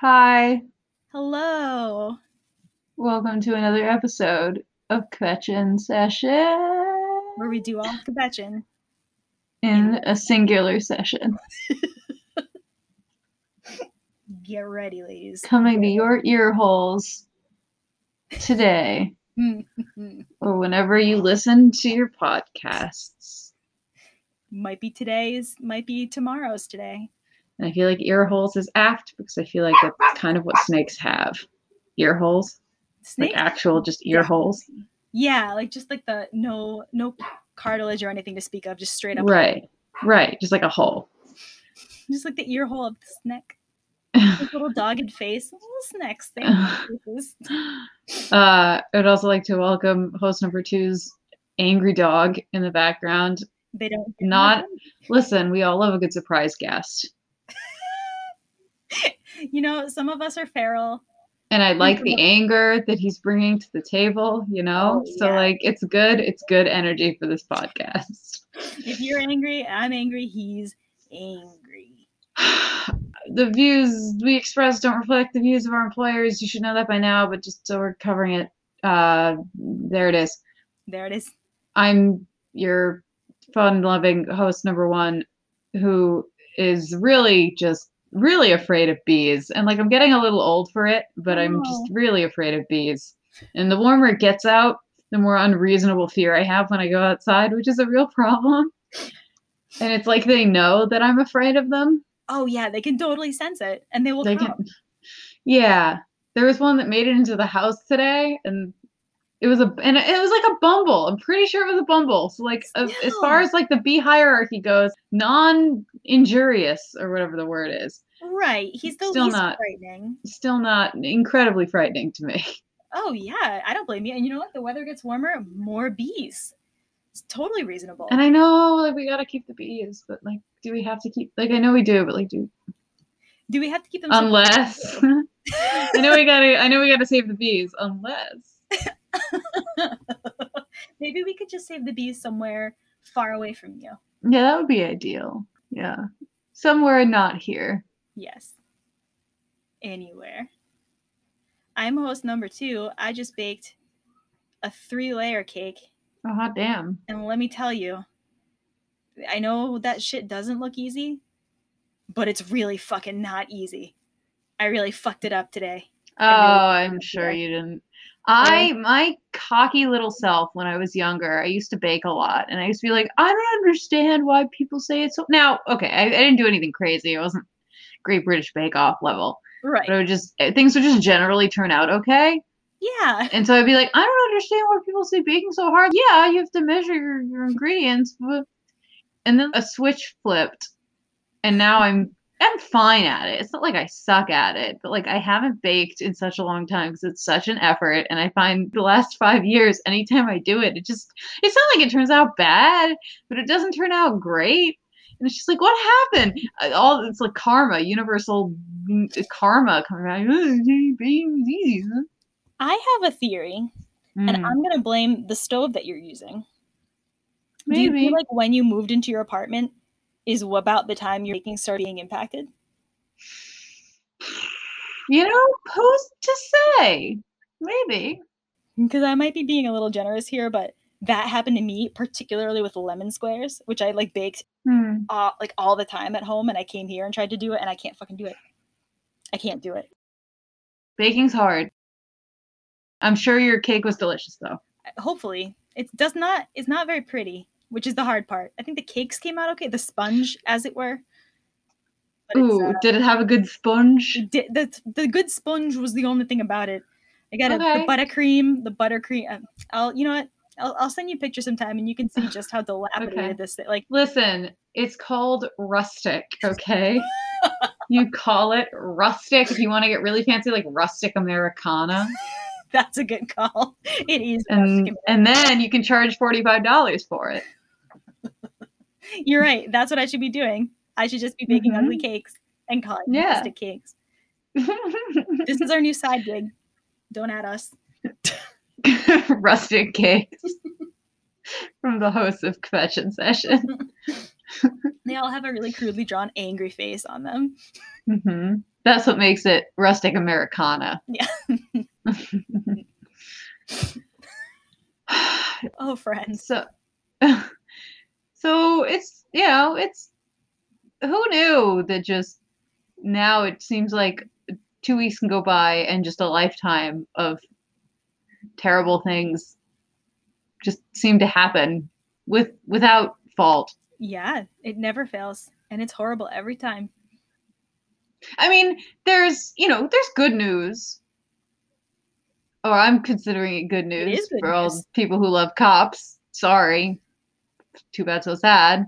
Hi, Hello. welcome to another episode of Kvetchin Session Where we do all Kvetchin. in a singular session. Get ready, ladies. Coming to your ear holes today or whenever you listen to your podcasts. might be today's, might be tomorrow's today. And I feel like ear holes is apt because I feel like that's kind of what snakes have. Ear holes? Snake? Like actual just ear holes. yeah, like just like the no no cartilage or anything to speak of, just straight up. Right. Right. Just like a hole. Just like the ear hole of the snake. Little dogged face. Little snakes. Have faces. Uh, I'd also like to welcome host number two's angry dog in the background. They don't Not- Listen, we all love a good surprise guest. You know, some of us are feral. And I like the anger that he's bringing to the table, you know? Oh, so, yeah. like, it's good. It's good energy for this podcast. If you're angry, I'm angry, he's angry. the views we express don't reflect the views of our employers. You should know that by now, but just so we're covering it, uh, there it is. There it is. I'm your fun loving host number one who is really just really afraid of bees. And like I'm getting a little old for it, but I'm just Oh. really afraid of bees. And the warmer it gets out, the more unreasonable fear I have when I go outside, which is a real problem. And it's like they know that I'm afraid of them. Oh yeah, they can totally sense it, and they will They come. can Yeah. There was one that made it into the house today and it was a and it was like a bumble. I'm pretty sure it was a bumble. So like as, as far as like the bee hierarchy goes, non-injurious or whatever the word is, Right. He's the Still least not. frightening. still not incredibly frightening to me. Oh yeah, I don't blame you. And you know what? The weather gets warmer, more bees. It's totally reasonable. And I know like we got to keep the bees, but like do we have to keep like I know we do, but like do Do we have to keep them? unless I know we got to I know we got to save the bees unless Maybe we could just save the bees somewhere far away from you. Yeah, that would be ideal. Yeah. Somewhere not here. Yes. Anywhere. I'm host number two. I just baked a three layer cake. Oh hot damn. And let me tell you, I know that shit doesn't look easy, but it's really fucking not easy. I really fucked it up today. Oh, really I'm sure today. you didn't. I my cocky little self when I was younger, I used to bake a lot, and I used to be like, I don't understand why people say it's so. Now, okay, I, I didn't do anything crazy. I wasn't Great British Bake Off level, Right. but I would just eh, things would just generally turn out okay. Yeah. And so I'd be like, I don't understand why people say baking so hard. Yeah, you have to measure your, your ingredients, but and then a switch flipped, and now I'm I'm fine at it. It's not like I suck at it, but like I haven't baked in such a long time because it's such an effort. And I find the last five years, anytime I do it, it just it's not like it turns out bad, but it doesn't turn out great. And it's just like, what happened? All it's like karma, universal mm, karma coming around. "Oh, baking is easy, huh?" I have a theory, and Mm, I'm gonna blame the stove that you're using. Do you maybe. feel like when you moved into your apartment is about the time your baking started being impacted? You know, who's to say? Maybe. Because I might be being a little generous here, but that happened to me, particularly with lemon squares, which I like baked uh, like all the time at home, and I came here and tried to do it, and I can't fucking do it. I can't do it. Baking's hard. I'm sure your cake was delicious though. Hopefully, it does not. It's not very pretty, which is the hard part. I think the cakes came out okay, the sponge, as it were. But Ooh, uh, did it have a good sponge? did- the the good sponge was the only thing about it. I got a, Okay. the buttercream, the buttercream. uh, I'll you know what? I'll, I'll send you a picture sometime, and you can see just how dilapidated Okay. this thing. Like Listen, it's called rustic, okay? you call it rustic if you want to get really fancy, like rustic Americana. that's a good call. It is. And and then you can charge $45 for it. You're right. That's what I should be doing. I should just be baking Mhm. ugly cakes and calling Yeah. rustic cakes. This is our new side gig. Don't add us. rustic cakes from the host of Kvetchin Session. They all have a really crudely drawn angry face on them. hmm That's what makes it rustic Americana. Yeah. oh, friends. so so it's you know it's who knew that just now it seems like two weeks can go by and just a lifetime of terrible things just seem to happen with without fault Yeah, it never fails. And it's horrible every time. i mean there's you know there's good news or i'm considering it good news is good for all people who love cops sorry too bad so sad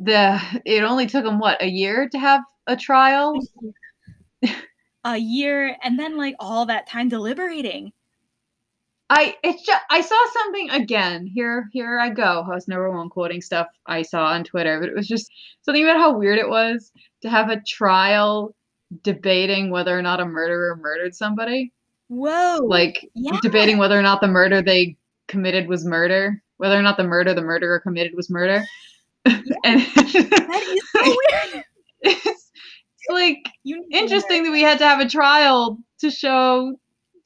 the it only took them what a year to have a trial A year and then like all that time deliberating. I it's just I saw something again. Here here I go. I was number one quoting stuff I saw on Twitter, but it was just something about how weird it was to have a trial debating whether or not a murderer murdered somebody. Whoa. Like yeah. debating whether or not the murder they committed was murder, whether or not the murder the murderer committed was murder. and that is so weird. it's like You interesting that we had to have a trial to show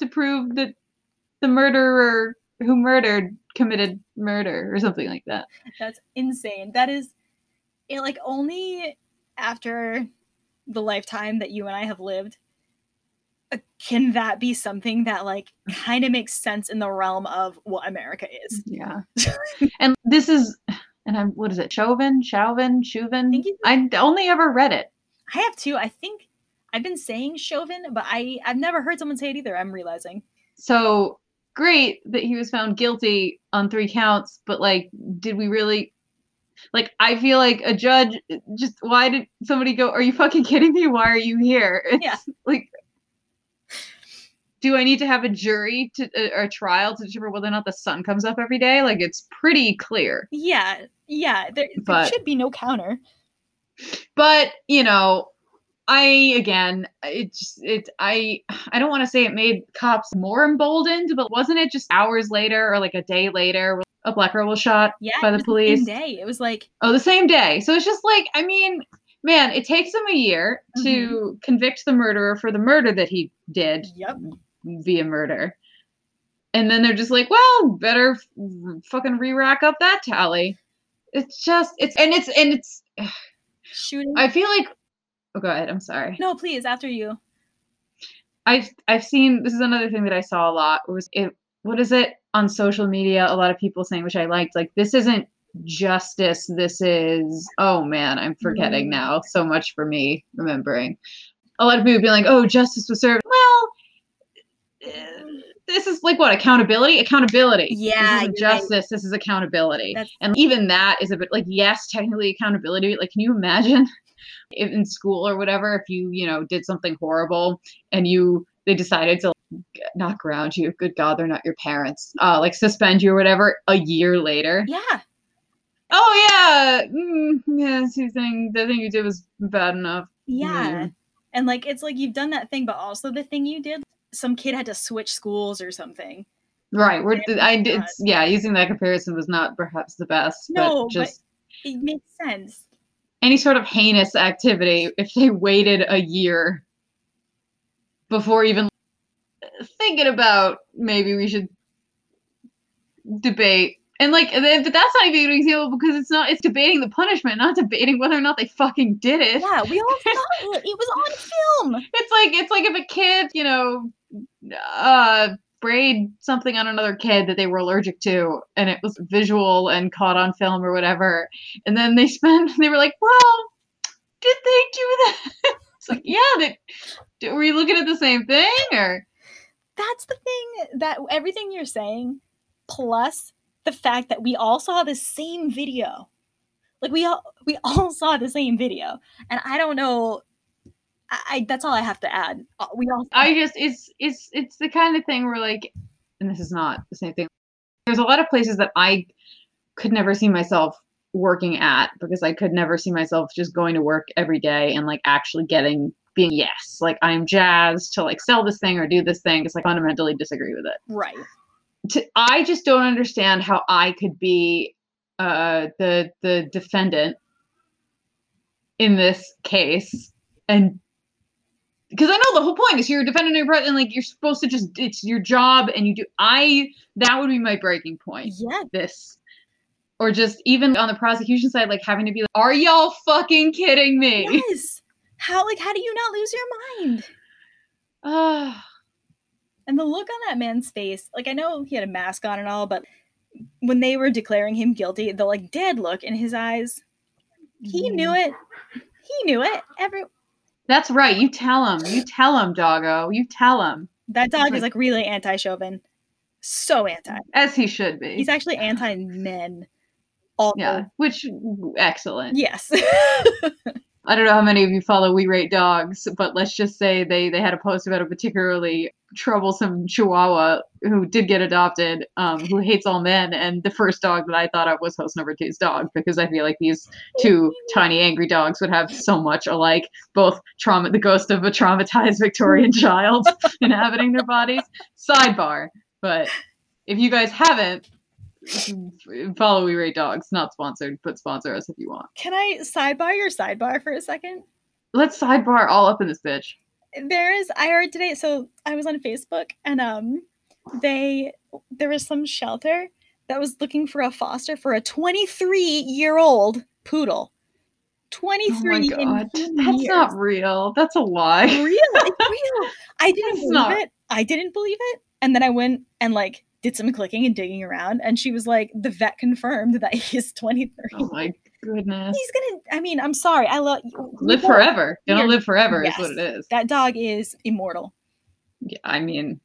to prove that the murderer who murdered committed murder or something like that. That's insane. That is it like only after the lifetime that you and I have lived uh, can that be something that like kind of makes sense in the realm of what America is. Yeah. and this is and I'm what is it? Chauvin? Chauvin? Chauvin? think I only ever read it. I have too. I think I've been saying Chauvin, but I I've never heard someone say it either. I'm realizing. So great that he was found guilty on three counts, but like did we really like I feel like a judge just why did somebody go, Are you fucking kidding me? Why are you here? It's Yeah. like do I need to have a jury to uh, or a trial to determine whether or not the sun comes up every day? Like it's pretty clear. Yeah, yeah. There, there should be no counter. But, you know, I again, it just it I I don't want to say it made cops more emboldened, but wasn't it just hours later or like a day later a black girl was shot Yeah, by the police? same day. It was like Oh, the same day. So it's just like, I mean, man, it takes them a year to mm-hmm. convict the murderer for the murder that he did Yep. via murder. And then they're just like, well, better f- fucking re-rack up that tally. It's just it's and it's and it's shooting. I feel like Oh go ahead, I'm sorry. no, please. After you. I've I've seen this is another thing that I saw a lot was it what is it on social media a lot of people saying which I liked like this isn't justice this is oh man I'm forgetting Mm. now so much for me remembering a lot of people being like oh justice was served well this is like what accountability accountability Yeah, this isn't you're right. justice this is accountability That's and even that is a bit like yes technically accountability like can you imagine if in school or whatever if you you know did something horrible and you they decided to not ground you good god they're not your parents uh like suspend you or whatever a year later yeah. oh yeah mm, yes you think the thing you did was bad enough Yeah. Mm. And like it's like you've done that thing, but also the thing you did, some kid had to switch schools or something. right we're Yeah, i did yeah using that comparison was not perhaps the best No, but but- just It makes sense. Any sort of heinous activity if they waited a year before even thinking about maybe we should debate and like but that's not even a good example because it's not it's debating the punishment not debating whether or not they fucking did it Yeah, we all saw it. It was on film. it's like it's like if a kid you know uh sprayed something on another kid that they were allergic to and it was visual and caught on film or whatever and then they spent they were like well did they do that it's like yeah they d- were you looking at the same thing or That's the thing that everything you're saying, plus the fact that we all saw the same video. Like we all we all saw the same video, and I don't know. I, I that's all I have to add. Uh, We all. i just it's it's it's the kind of thing where like and this is not the same thing there's a lot of places that i could never see myself working at because i could never see myself just going to work every day and like actually getting being yes like i'm jazzed to like sell this thing or do this thing because i fundamentally disagree with it right. to, i just don't understand how i could be uh the the defendant in this case and because I know the whole point is you're defending your brother and like you're supposed to just it's your job and you do I that would be my breaking point. Yeah. This or just even on the prosecution side, like having to be like, are y'all fucking kidding me? Yes. How like how do you not lose your mind? Ah, And the look on that man's face, like I know he had a mask on and all, but when they were declaring him guilty, the like dead look in his eyes, he knew it. He knew it. Every That's right. You tell him. You tell him, doggo. You tell him. that dog Like- is like really anti-Chauvin. So anti. As he should be. He's actually anti-men. All yeah. Which excellent. Yes. I don't know how many of you follow We Rate Dogs, but let's just say they they had a post about a particularly troublesome Chihuahua who did get adopted, um, who hates all men, and the first dog that I thought of was host number two's dog because I feel like these two tiny angry dogs would have so much alike, both trauma, the ghost of a traumatized Victorian child inhabiting their bodies. Sidebar, but if you guys haven't. Follow We Rate Dogs, not sponsored, but sponsor us if you want. Can I sidebar your sidebar for a second? Let's sidebar all up in this bitch. there is i heard today so i was on facebook and um they there was some shelter that was looking for a foster for a 23 year old poodle 23 Oh my god, that's years. not real. That's a lie. real it's real i didn't That's believe not- it i didn't believe it and then i went and like did some clicking and digging around and she was like the vet confirmed that he's 23 Oh my goodness. he's gonna i mean i'm sorry i love Live forever. Gonna live forever Yes. is what it is. that dog is immortal Yeah, I mean,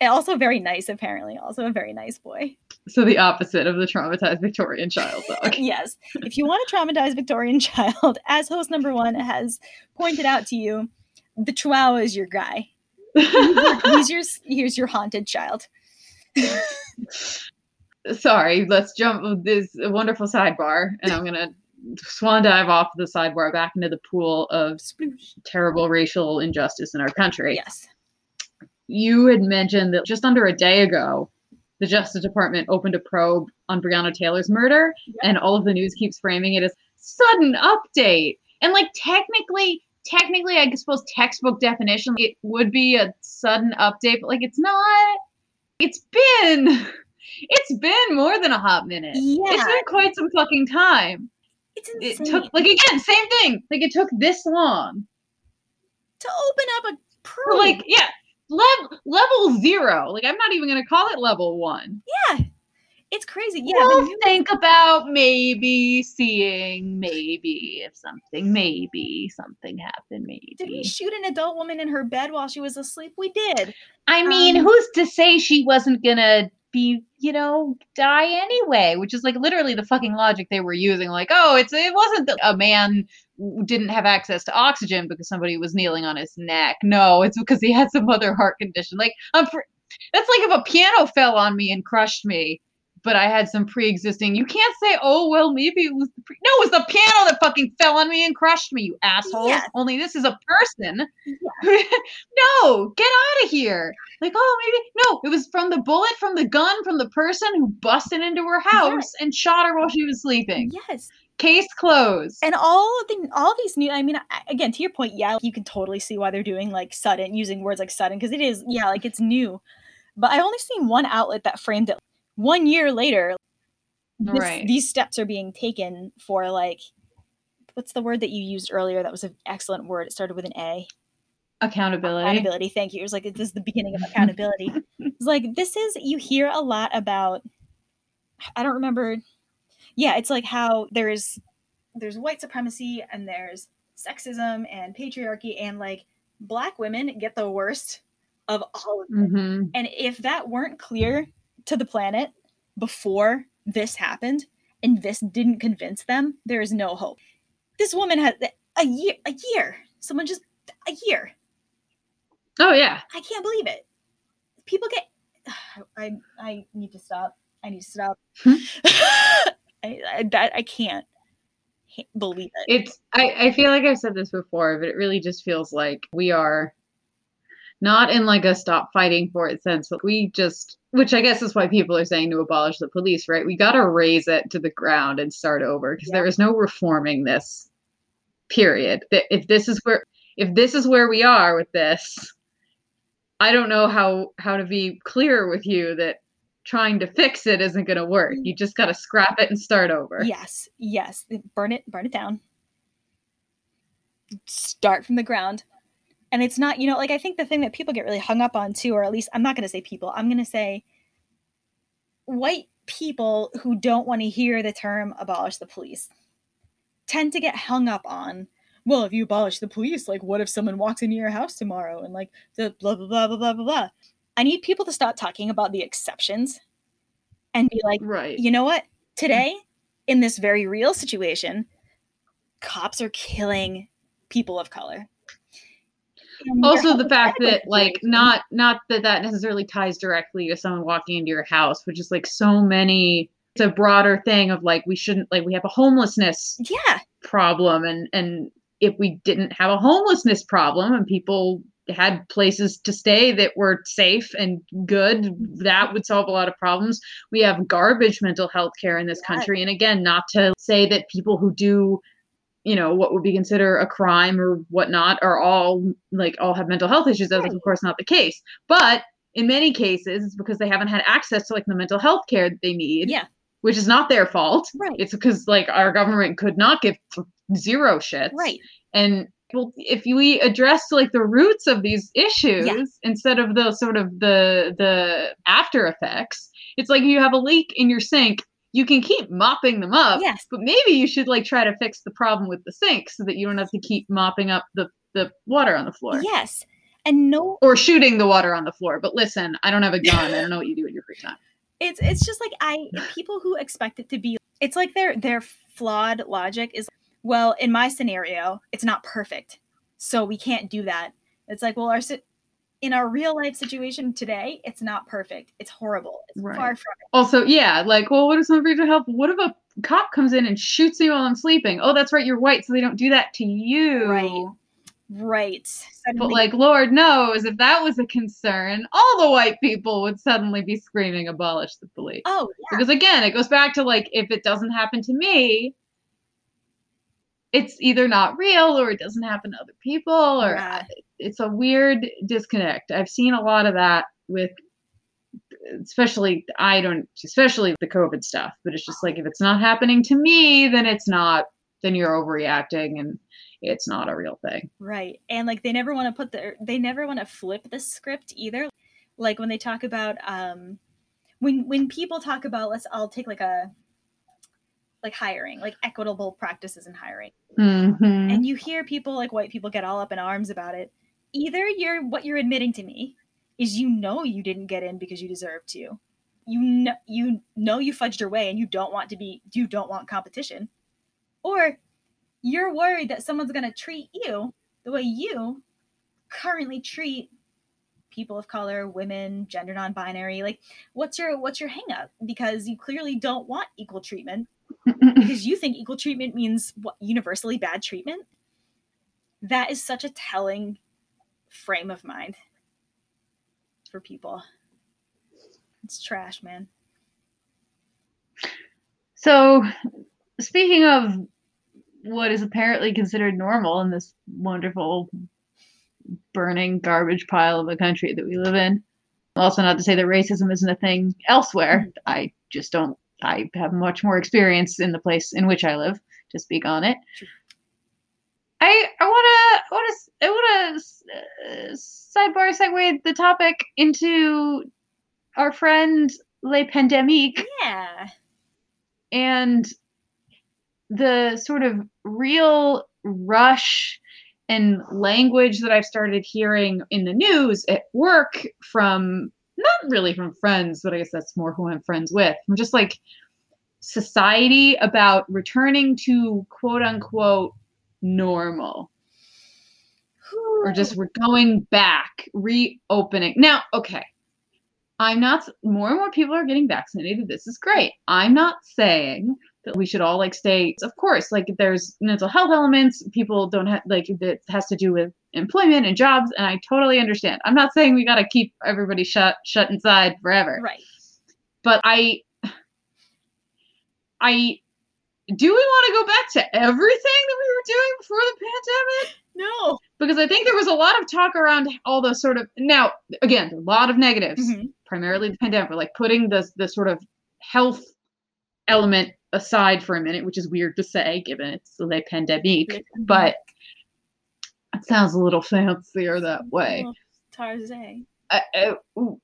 and also very nice apparently also a very nice boy so the opposite of the traumatized Victorian child dog. yes. If you want to traumatize Victorian child, as host number one has pointed out to you, the Chihuahua is your guy. He's your here's your haunted child. Sorry, let's jump this wonderful sidebar, and I'm gonna swan dive off the sidebar back into the pool of Sploosh. terrible racial injustice in our country. Yes. you had mentioned that just under a day ago, the Justice Department opened a probe on Breonna Taylor's murder, and all of the news keeps framing it as sudden update. And like technically, technically, I suppose textbook definition, it would be a sudden update, but like it's not. It's been, it's been more than a hot minute. Yeah. It's been quite some fucking time. It's It took like again, same thing. Like it took this long. to open up a probe. like yeah, level level zero. Like I'm not even gonna call it level one. yeah. It's crazy. Yeah. we'll news- think about maybe seeing maybe if something maybe something happened maybe. did we shoot an adult woman in her bed while she was asleep? We did. I mean, Um, who's to say she wasn't gonna be, you know, die anyway? Which is like literally the fucking logic they were using. Like, oh, it's it wasn't that a man didn't have access to oxygen because somebody was kneeling on his neck. No, it's because he had some other heart condition. Like, I'm fr- that's like if a piano fell on me and crushed me. But I had some pre-existing. You can't say, "Oh well, maybe it was the pre-. no, it was the piano that fucking fell on me and crushed me." You asshole." Yes. Only this is a person. no, get out of here! Like, oh, maybe no, it was from the bullet from the gun from the person who busted into her house and shot her while she was sleeping. Yes. Case closed. And all of the all these new I mean again to your point, yeah, you can totally see why they're doing like sudden using words like sudden because it is yeah, like it's new. But I only seen one outlet that framed it one year later. This, Right. These steps are being taken for like what's the word that you used earlier that was an excellent word. It started with an A. Accountability. Accountability. Thank you. It was like this is the beginning of accountability. it's like this is you hear a lot about I don't remember yeah, it's like how there's there's white supremacy and there's sexism and patriarchy and like black women get the worst of all of it. hmm And if that weren't clear to the planet before this happened and this didn't convince them, there is no hope. This woman had a year a year. Someone just a year. Oh yeah. I can't believe it. People get. I I need to stop. I need to stop. Hmm. I, I that I can't, can't believe it. It's I, I feel like I've said this before, but it really just feels like we are not in like a stop fighting for it sense, but we just which I guess is why people are saying to abolish the police, right? We gotta raze it to the ground and start over because Yeah. there is no reforming this period. If this is where if this is where we are with this, I don't know how how to be clear with you that trying to fix it isn't going to work. Mm. You just got to scrap it and start over. Yes, yes. Burn it, burn it down. Start from the ground. And it's not, you know, like I think the thing that people get really hung up on too, or at least I'm not going to say people, I'm going to say white people who don't want to hear the term abolish the police tend to get hung up on well if you abolish the police like what if someone walks into your house tomorrow and like the blah blah blah blah blah blah blah? I need people to stop talking about the exceptions and be like Right. you know what? Today in this very real situation cops are killing people of color also the fact that like not not that that necessarily ties directly to someone walking into your house which is like so many it's a broader thing of like we shouldn't like we have a homelessness yeah. problem and and if we didn't have a homelessness problem and people had places to stay that were safe and good that would solve a lot of problems. We have garbage mental health care in this Yes. country. And again not to say that people who do you know what would be considered a crime or whatnot are all like all have mental health issues that's Right. of course not the case. But in many cases it's because they haven't had access to like the mental health care that they need Yeah. which is not their fault. Right. It's because like our government could not give zero shits. Right. And well, if we address like the roots of these issues instead of the sort of the the after effects it's like you have a leak in your sink you can keep mopping them up yes. but maybe you should like try to fix the problem with the sink so that you don't have to keep mopping up the the water on the floor. Yes. And no or shooting the water on the floor. But listen i don't have a gun. I don't know what you do in your free time. It's it's just like I people who expect it to be it's like their their flawed logic is well in my scenario it's not perfect. So we can't do that. It's like well our in our real life situation today it's not perfect. It's horrible. It's Right. far from also yeah like well what if someone brings you help what if a cop comes in and shoots me while i'm sleeping? Oh that's right you're white so they don't do that to you. Right. right. But like, Lord knows, if that was a concern, all the white people would suddenly be screaming, "Abolish the police!" oh yeah. Because again, it goes back to like, if it doesn't happen to me, it's either not real or it doesn't happen to other people, or Yeah. it's a weird disconnect. I've seen a lot of that with, especially I don't, especially the COVID stuff. But it's just like, if it's not happening to me, then it's not. Then you're overreacting, and it's not a real thing. Right. And like they never want to put their they never want to flip the script either. Like when they talk about um when when people talk about let's I'll take like a like hiring, like equitable practices in hiring. Mm-hmm. And you hear people like white people get all up in arms about it. Either you're what you're admitting to me is you know you didn't get in because you deserve to. You know you know you fudged your way and you don't want to be you don't want competition. Or you're worried that someone's going to treat you the way you currently treat people of color, women, gender non-binary. Like what's your what's your hang up because you clearly don't want equal treatment because you think equal treatment means what, universally bad treatment. That is such a telling frame of mind for people. It's trash, man. So, speaking of what is apparently considered normal in this wonderful burning garbage pile of a country that we live in, also not to say that racism isn't a thing elsewhere. Mm-hmm. I just don't. I have much more experience in the place in which I live to speak on it. Sure. I I want to want to I want to uh, sidebar segue the topic into our friend Le Pandemique Yeah. and the sort of real rush and language that I've started hearing in the news at work from not really from friends, but I guess that's more who I'm friends with, I'm just like society about returning to quote unquote normal or just we're going back, reopening. Now, okay. I'm not more and more people are getting vaccinated. This is great. I'm not saying that we should all like stay of course like there's mental health elements people don't have like that has to do with employment and jobs and i totally understand i'm not saying we got to keep everybody shut shut inside forever right. but i i do we want to go back to everything that we were doing before the pandemic? No. Because I think there was a lot of talk around all the sort of now again, a lot of negatives, Mhm. primarily the pandemic, like putting the the sort of health element aside for a minute, which is weird to say given it's the pandemic, Mm-hmm. but it sounds a little fancier that way. Tarzay. I, I-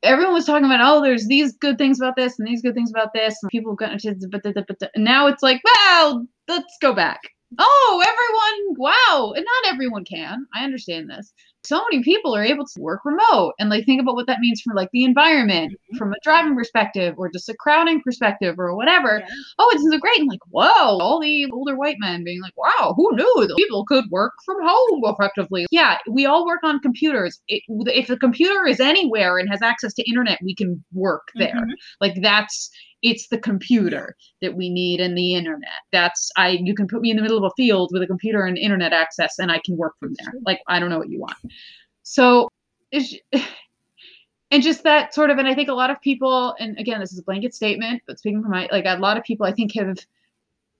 everyone was talking about oh there's these good things about this and these good things about this. And people got into but the, but the, now it's like well let's go back. Oh everyone wow. And not everyone can. I understand this so many people are able to work remote and like think about what that means for like the environment Mhm. from a driving perspective or just a crowding perspective or whatever Yeah. oh, it's so great. And like, whoa, all the older white men being like, wow, who knew that people could work from home effectively? Yeah, we all work on computers. It, if the computer is anywhere and has access to internet, we can work there. Mhm. Like that's it's the computer that we need and the internet. That's I you can put me in the middle of a field with a computer and internet access and I can work from there. Like I don't know what you want. So it's and just that sort of and i think a lot of people and again this is a blanket statement but speaking from my like a lot of people i think have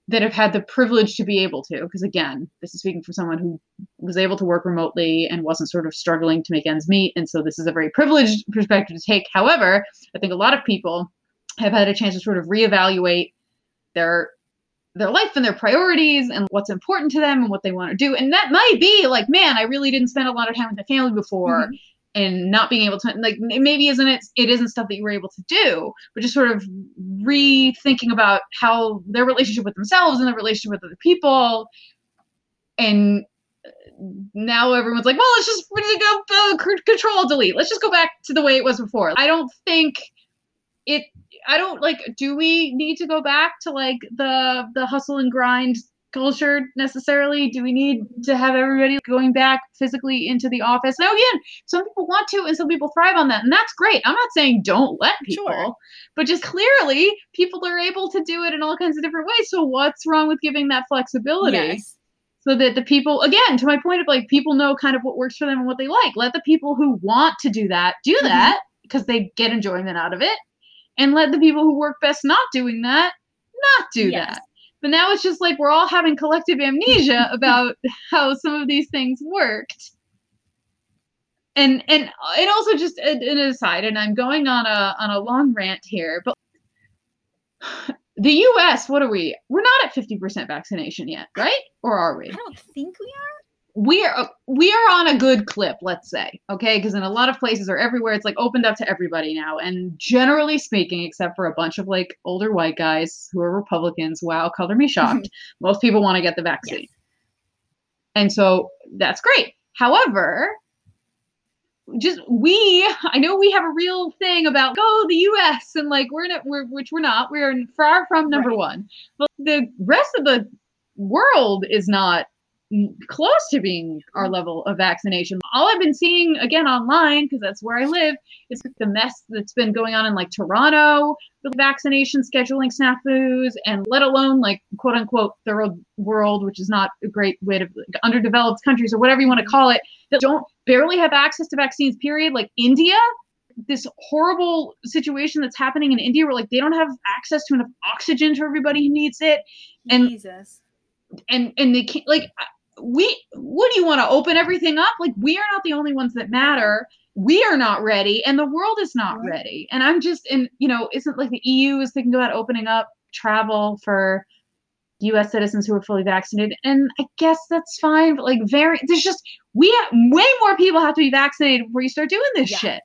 that have had the privilege to be able to because again this is speaking for someone who was able to work remotely and wasn't sort of struggling to make ends meet and so this is a very privileged perspective to take however i think a lot of people have had a chance to sort of reevaluate their their life and their priorities and what's important to them and what they want to do. And that might be like man i really didn't spend a lot of time with the family before Mhm. and not being able to like maybe isn't it it isn't stuff that you were able to do but just sort of rethinking about how their relationship with themselves and their relationship with other people. And now everyone's like well let's just go uh, control delete. Let's just go back to the way it was before. I don't think it i don't like do we need to go back to like the the hustle and grind culture necessarily? Do we need to have everybody going back physically into the office? Now again some people want to and some people thrive on that and that's great. I'm not saying don't let people Sure. but just clearly people are able to do it in all kinds of different ways. So what's wrong with giving that flexibility? Yes. so that the people again to my point of like people know kind of what works for them and what they like. Let the people who want to do that do Mhm. that because they get enjoyment out of it and let the people who work best not doing that not do Yes. that. But now it's just like we're all having collective amnesia about how some of these things worked. And and and also just an an aside and i'm going on a on a long rant here but the us what are we? We're not at 50% vaccination yet right? Or are we? I don't think we are. We are we are on a good clip let's say okay? Because in a lot of places or everywhere. It's like opened up to everybody now. And generally speaking except for a bunch of like older white guys who are republicans wow color me shocked. Most people want to get the vaccine. And so that's great. However just we i know we have a real thing about go the us and like we're not we're which we're not. We're far from number Right. one. But the rest of the world is not close to being our mm-hmm. level of vaccination. All i've been seeing again online because that's where i live is the mess that's been going on in like toronto with vaccination scheduling snafus and let alone like quote unquote third world which is not a great way to underdeveloped countries or whatever you want to mm-hmm. call it that don't barely have access to vaccines period. Like india this horrible situation that's happening in india where like they don't have access to enough oxygen to everybody who needs it And- Jesus. and and they can't like we what do you want to open everything up like we are not the only ones that matter we are not ready and the world is not Right. ready and i'm just and you know isn't like the eu is thinking about opening up travel for us citizens who are fully vaccinated and i guess that's fine but like very there's just we have, way more people have to be vaccinated before you start doing this Yeah. shit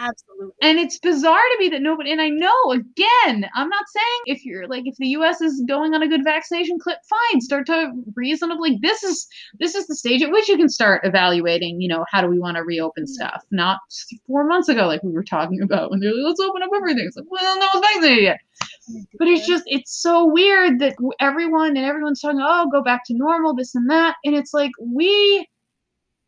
Absolutely. and it's bizarre to me that nobody and I know again, I'm not saying if you're like if the US is going on a good vaccination clip, fine, start to reasonably this is this is the stage at which you can start evaluating, you know, how do we want to reopen mm. stuff? Not four months ago, like we were talking about when they're like, let's open up everything. It's like, well, no one's vaccinated yet. But it's just it's so weird that everyone and everyone's talking, oh, go back to normal, this and that. And it's like we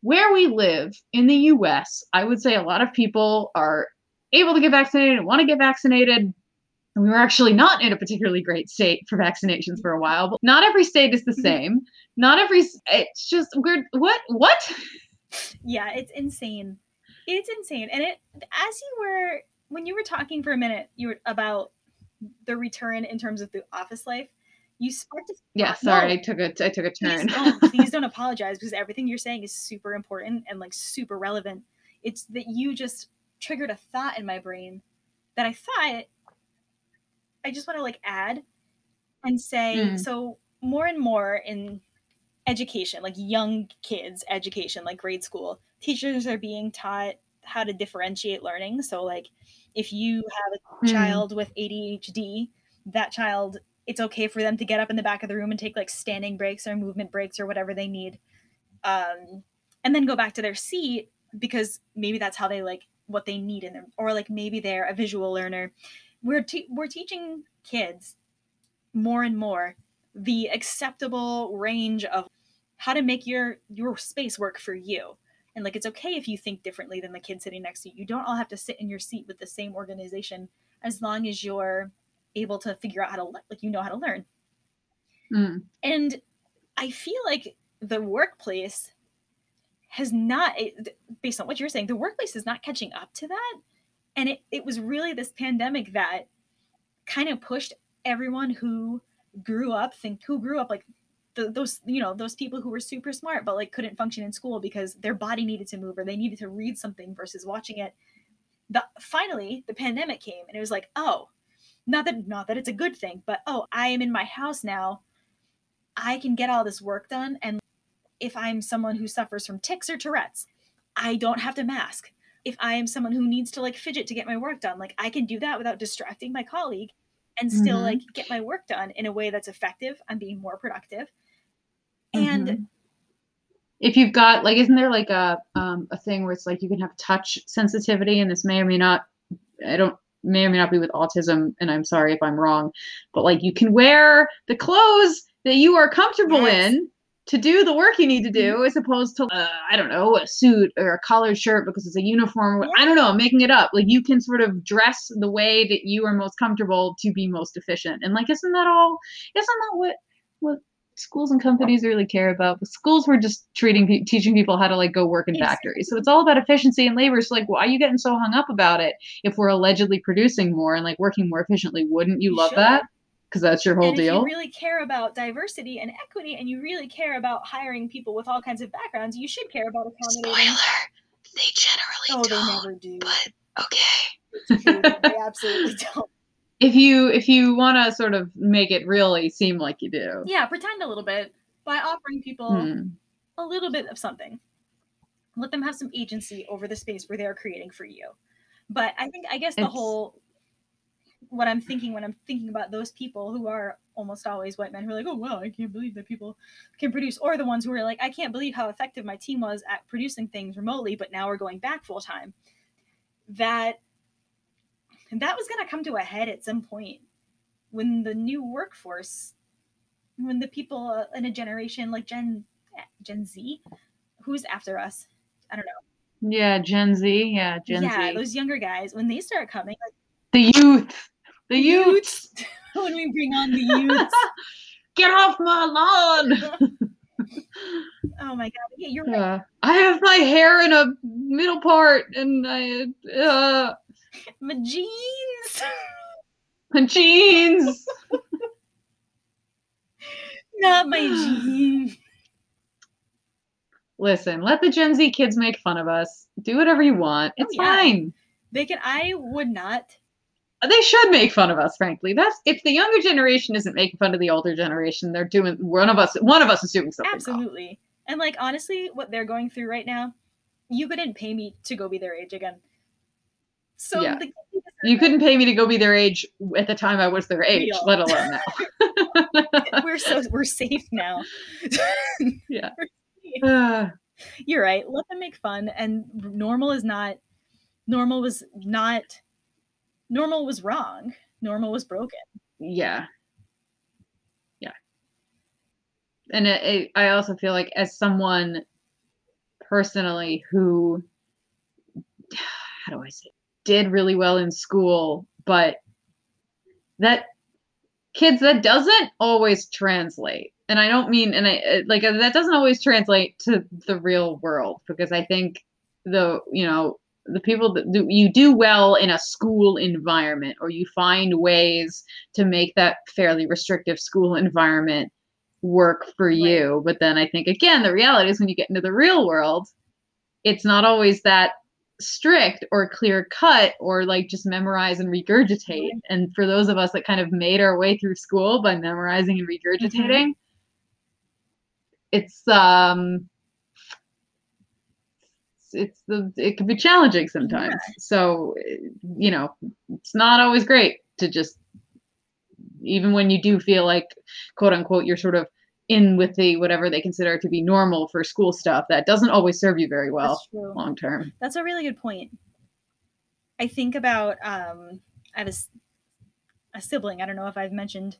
where we live in the US, I would say a lot of people are able to get vaccinated and want to get vaccinated. And we were actually not in a particularly great state for vaccinations for a while, but not every state is the Mhm. same. Not every it's just weird. What what? Yeah, it's insane. It's insane. And it as you were when you were talking for a minute, you were about the return in terms of the office life, You sparked a Yeah, sorry, No, I took a I took a turn. please don't please don't apologize because everything you're saying is super important and like super relevant it's that you just triggered a thought in my brain that i thought i just want to like add and say Mm. so more and more in education like young kids education like grade school teachers are being taught how to differentiate learning so like if you have a Mm. child with adhd that child it's okay for them to get up in the back of the room and take like standing breaks or movement breaks or whatever they need um, and then go back to their seat because maybe that's how they like what they need in them or like maybe they're a visual learner. We're te- we're teaching kids more and more the acceptable range of how to make your your space work for you. And like it's okay if you think differently than the kid sitting next to you. You don't all have to sit in your seat with the same organization as long as you're able to figure out how to le- like you know how to learn. Mm. and i feel like the workplace has not it- based on what you're saying the workplace is not catching up to that. And it, it was really this pandemic that kind of pushed everyone who grew up think who grew up like the, those you know those people who were super smart but like couldn't function in school because their body needed to move or they needed to read something versus watching it. The finally the pandemic came and it was like oh not that not that it's a good thing but oh i am in my house now i can get all this work done and if i'm someone who suffers from tics or tourette's i don't have to mask if i am someone who needs to like fidget to get my work done like i can do that without distracting my colleague and still Mhm. like get my work done in a way that's effective i'm being more productive and Mhm. if you've got like isn't there like a um a thing where it's like you can have touch sensitivity and this may or may not I don't may or may not be with autism and I'm sorry if I'm wrong but like you can wear the clothes that you are comfortable Yes. in to do the work you need to do as opposed to uh, I don't know a suit or a collared shirt because it's a uniform. I don't know I'm making it up. Like you can sort of dress the way that you are most comfortable to be most efficient. And like isn't that all isn't that what what schools and companies really care about but schools were just treating pe- teaching people how to like go work in factories. So it's all about efficiency and labor. So like why are you getting so hung up about it if we're allegedly producing more and like working more efficiently? Wouldn't you You love should. that? Because that's your whole and if deal. you really care about diversity and equity and you really care about hiring people with all kinds of backgrounds you should care about accommodating they generally oh they never do. But okay. They absolutely don't if you if you want to sort of make it really seem like you do. Yeah pretend a little bit by offering people Hmm. a little bit of something. Let them have some agency over the space where they're creating for you. But i think i guess the It's- whole what i'm thinking when i'm thinking about those people who are almost always white men who are like oh wow i can't believe that people can produce or the ones who are like i can't believe how effective my team was at producing things remotely but now we're going back full time that that was going to come to a head at some point when the new workforce when the people uh, in a generation like gen gen z who's after us? I don't know. Yeah gen z. Yeah gen yeah z. Yeah, those younger guys when they start coming like the youth. The youth when we bring on the youth, get off my lawn. Oh my god. Yeah you're right. Uh, I have my hair in a middle part and I uh my jeans my jeans. not my jeans Listen, let the Gen Z kids make fun of us. Do whatever you want. It's Oh, yeah. fine. they can i would not uh, They should make fun of us, frankly. That's if the younger generation isn't making fun of the older generation, they're doing one of us one of us is doing something. wrong. absolutely and like honestly what they're going through right now you couldn't pay me to go be their age again so Yeah. the, You couldn't pay me to go be their age at the time I was their age, Real. let alone now. we're so we're safe now Yeah. Uh, you're right let them make fun and normal is not normal was not normal was wrong normal was broken yeah yeah and it, it, i also feel like as someone personally who how do i say did really well in school but that kids that doesn't always translate and i don't mean and i like uh, that doesn't always translate to the real world because i think the you know the people that do, you do well in a school environment or you find ways to make that fairly restrictive school environment work for Right. you but then i think again the reality is when you get into the real world it's not always that strict or clear cut or like just memorize and regurgitate. Right. and for those of us that kind of made our way through school by memorizing and regurgitating it's um it's the it can be challenging sometimes. So eh, you know it's not always great to just even when you do feel like quote unquote you're sort of in with the whatever they consider to be normal for school stuff that doesn't always serve you very well long term That's a really good point. I think about um, I have a sibling. I don't know if I've mentioned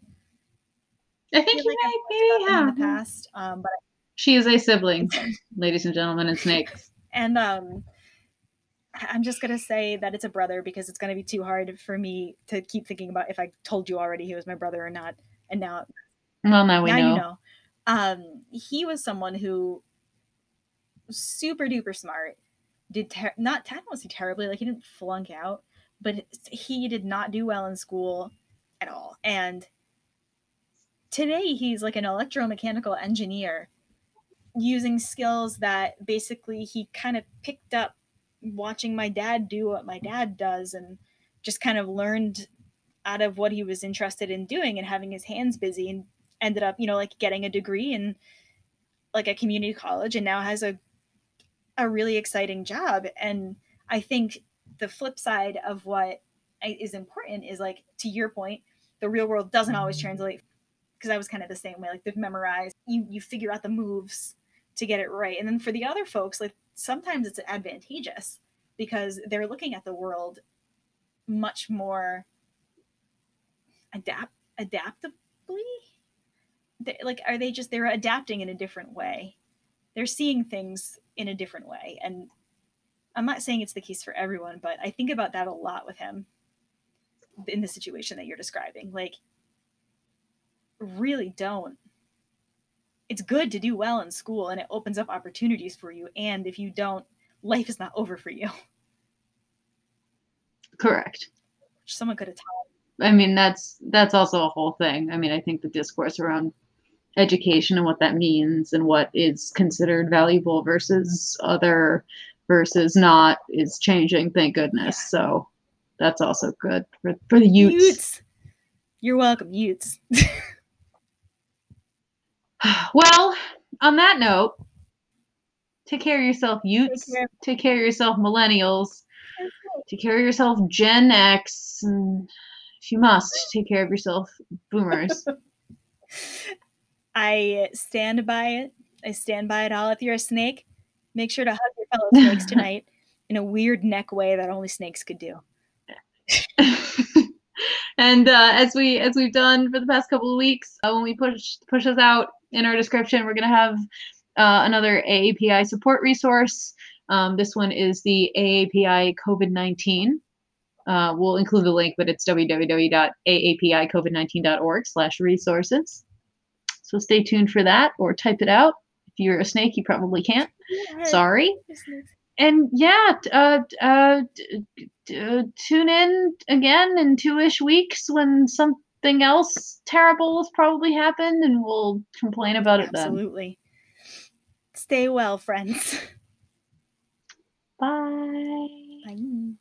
i think feel you like may maybe about in the past, um, but she is a sibling ladies and gentlemen and snakes and um, I- I'm just gonna say that it's a brother because it's gonna be too hard for me to keep thinking about if I told you already he was my brother or not. And now, well now we now know, you know. Um, he was someone who super duper smart. Did ter- not not mostly terribly, like he didn't flunk out, but he did not do well in school at all. And today he's like an electromechanical engineer using skills that basically he kind of picked up watching my dad do what my dad does and just kind of learned out of what he was interested in doing and having his hands busy and ended up you know like getting a degree in like a community college and now has a a really exciting job. And i think the flip side of what is important is like to your point the real world doesn't always mm-hmm. translate because i was kind of the same way like they've memorized you you figure out the moves to get it right. And then for the other folks like sometimes it's advantageous because they're looking at the world much more adapt adaptably they, like are they just they're adapting in a different way. They're seeing things in a different way. And i'm not saying it's the case for everyone but i think about that a lot with him in the situation that you're describing. Like really don't. It's good to do well in school and it opens up opportunities for you. And if you don't life is not over for you. Correct. Someone could have taught. I mean, that's that's also a whole thing. I mean, I think the discourse around education and what that means and what is considered valuable versus other versus not is changing. Thank goodness. So that's also good for for the youths. Utes. you're welcome utes Well, on that note, take care of yourself, youths. care. Take care of yourself, millennials. Take care of yourself, Gen X, and if you must, take care of yourself, boomers. I stand by it. I stand by it all. If you're a snake, make sure to hug your fellow snakes tonight in a weird neck way that only snakes could do. and uh, as we as we've done for the past couple of weeks, uh, when we push push us out in our description, we're gonna have uh, another AAPI support resource. Um, this one is the AAPI COVID nineteen. Uh, we'll include the link, but it's www.aapicovid19.org slash resources. So stay tuned for that or type it out. If you're a snake, you probably can't. Sorry. And yeah, uh, uh, uh, tune in again in two-ish weeks when something else terrible has probably happened, and we'll complain about it then. Absolutely. Stay well, friends. Bye. Bye.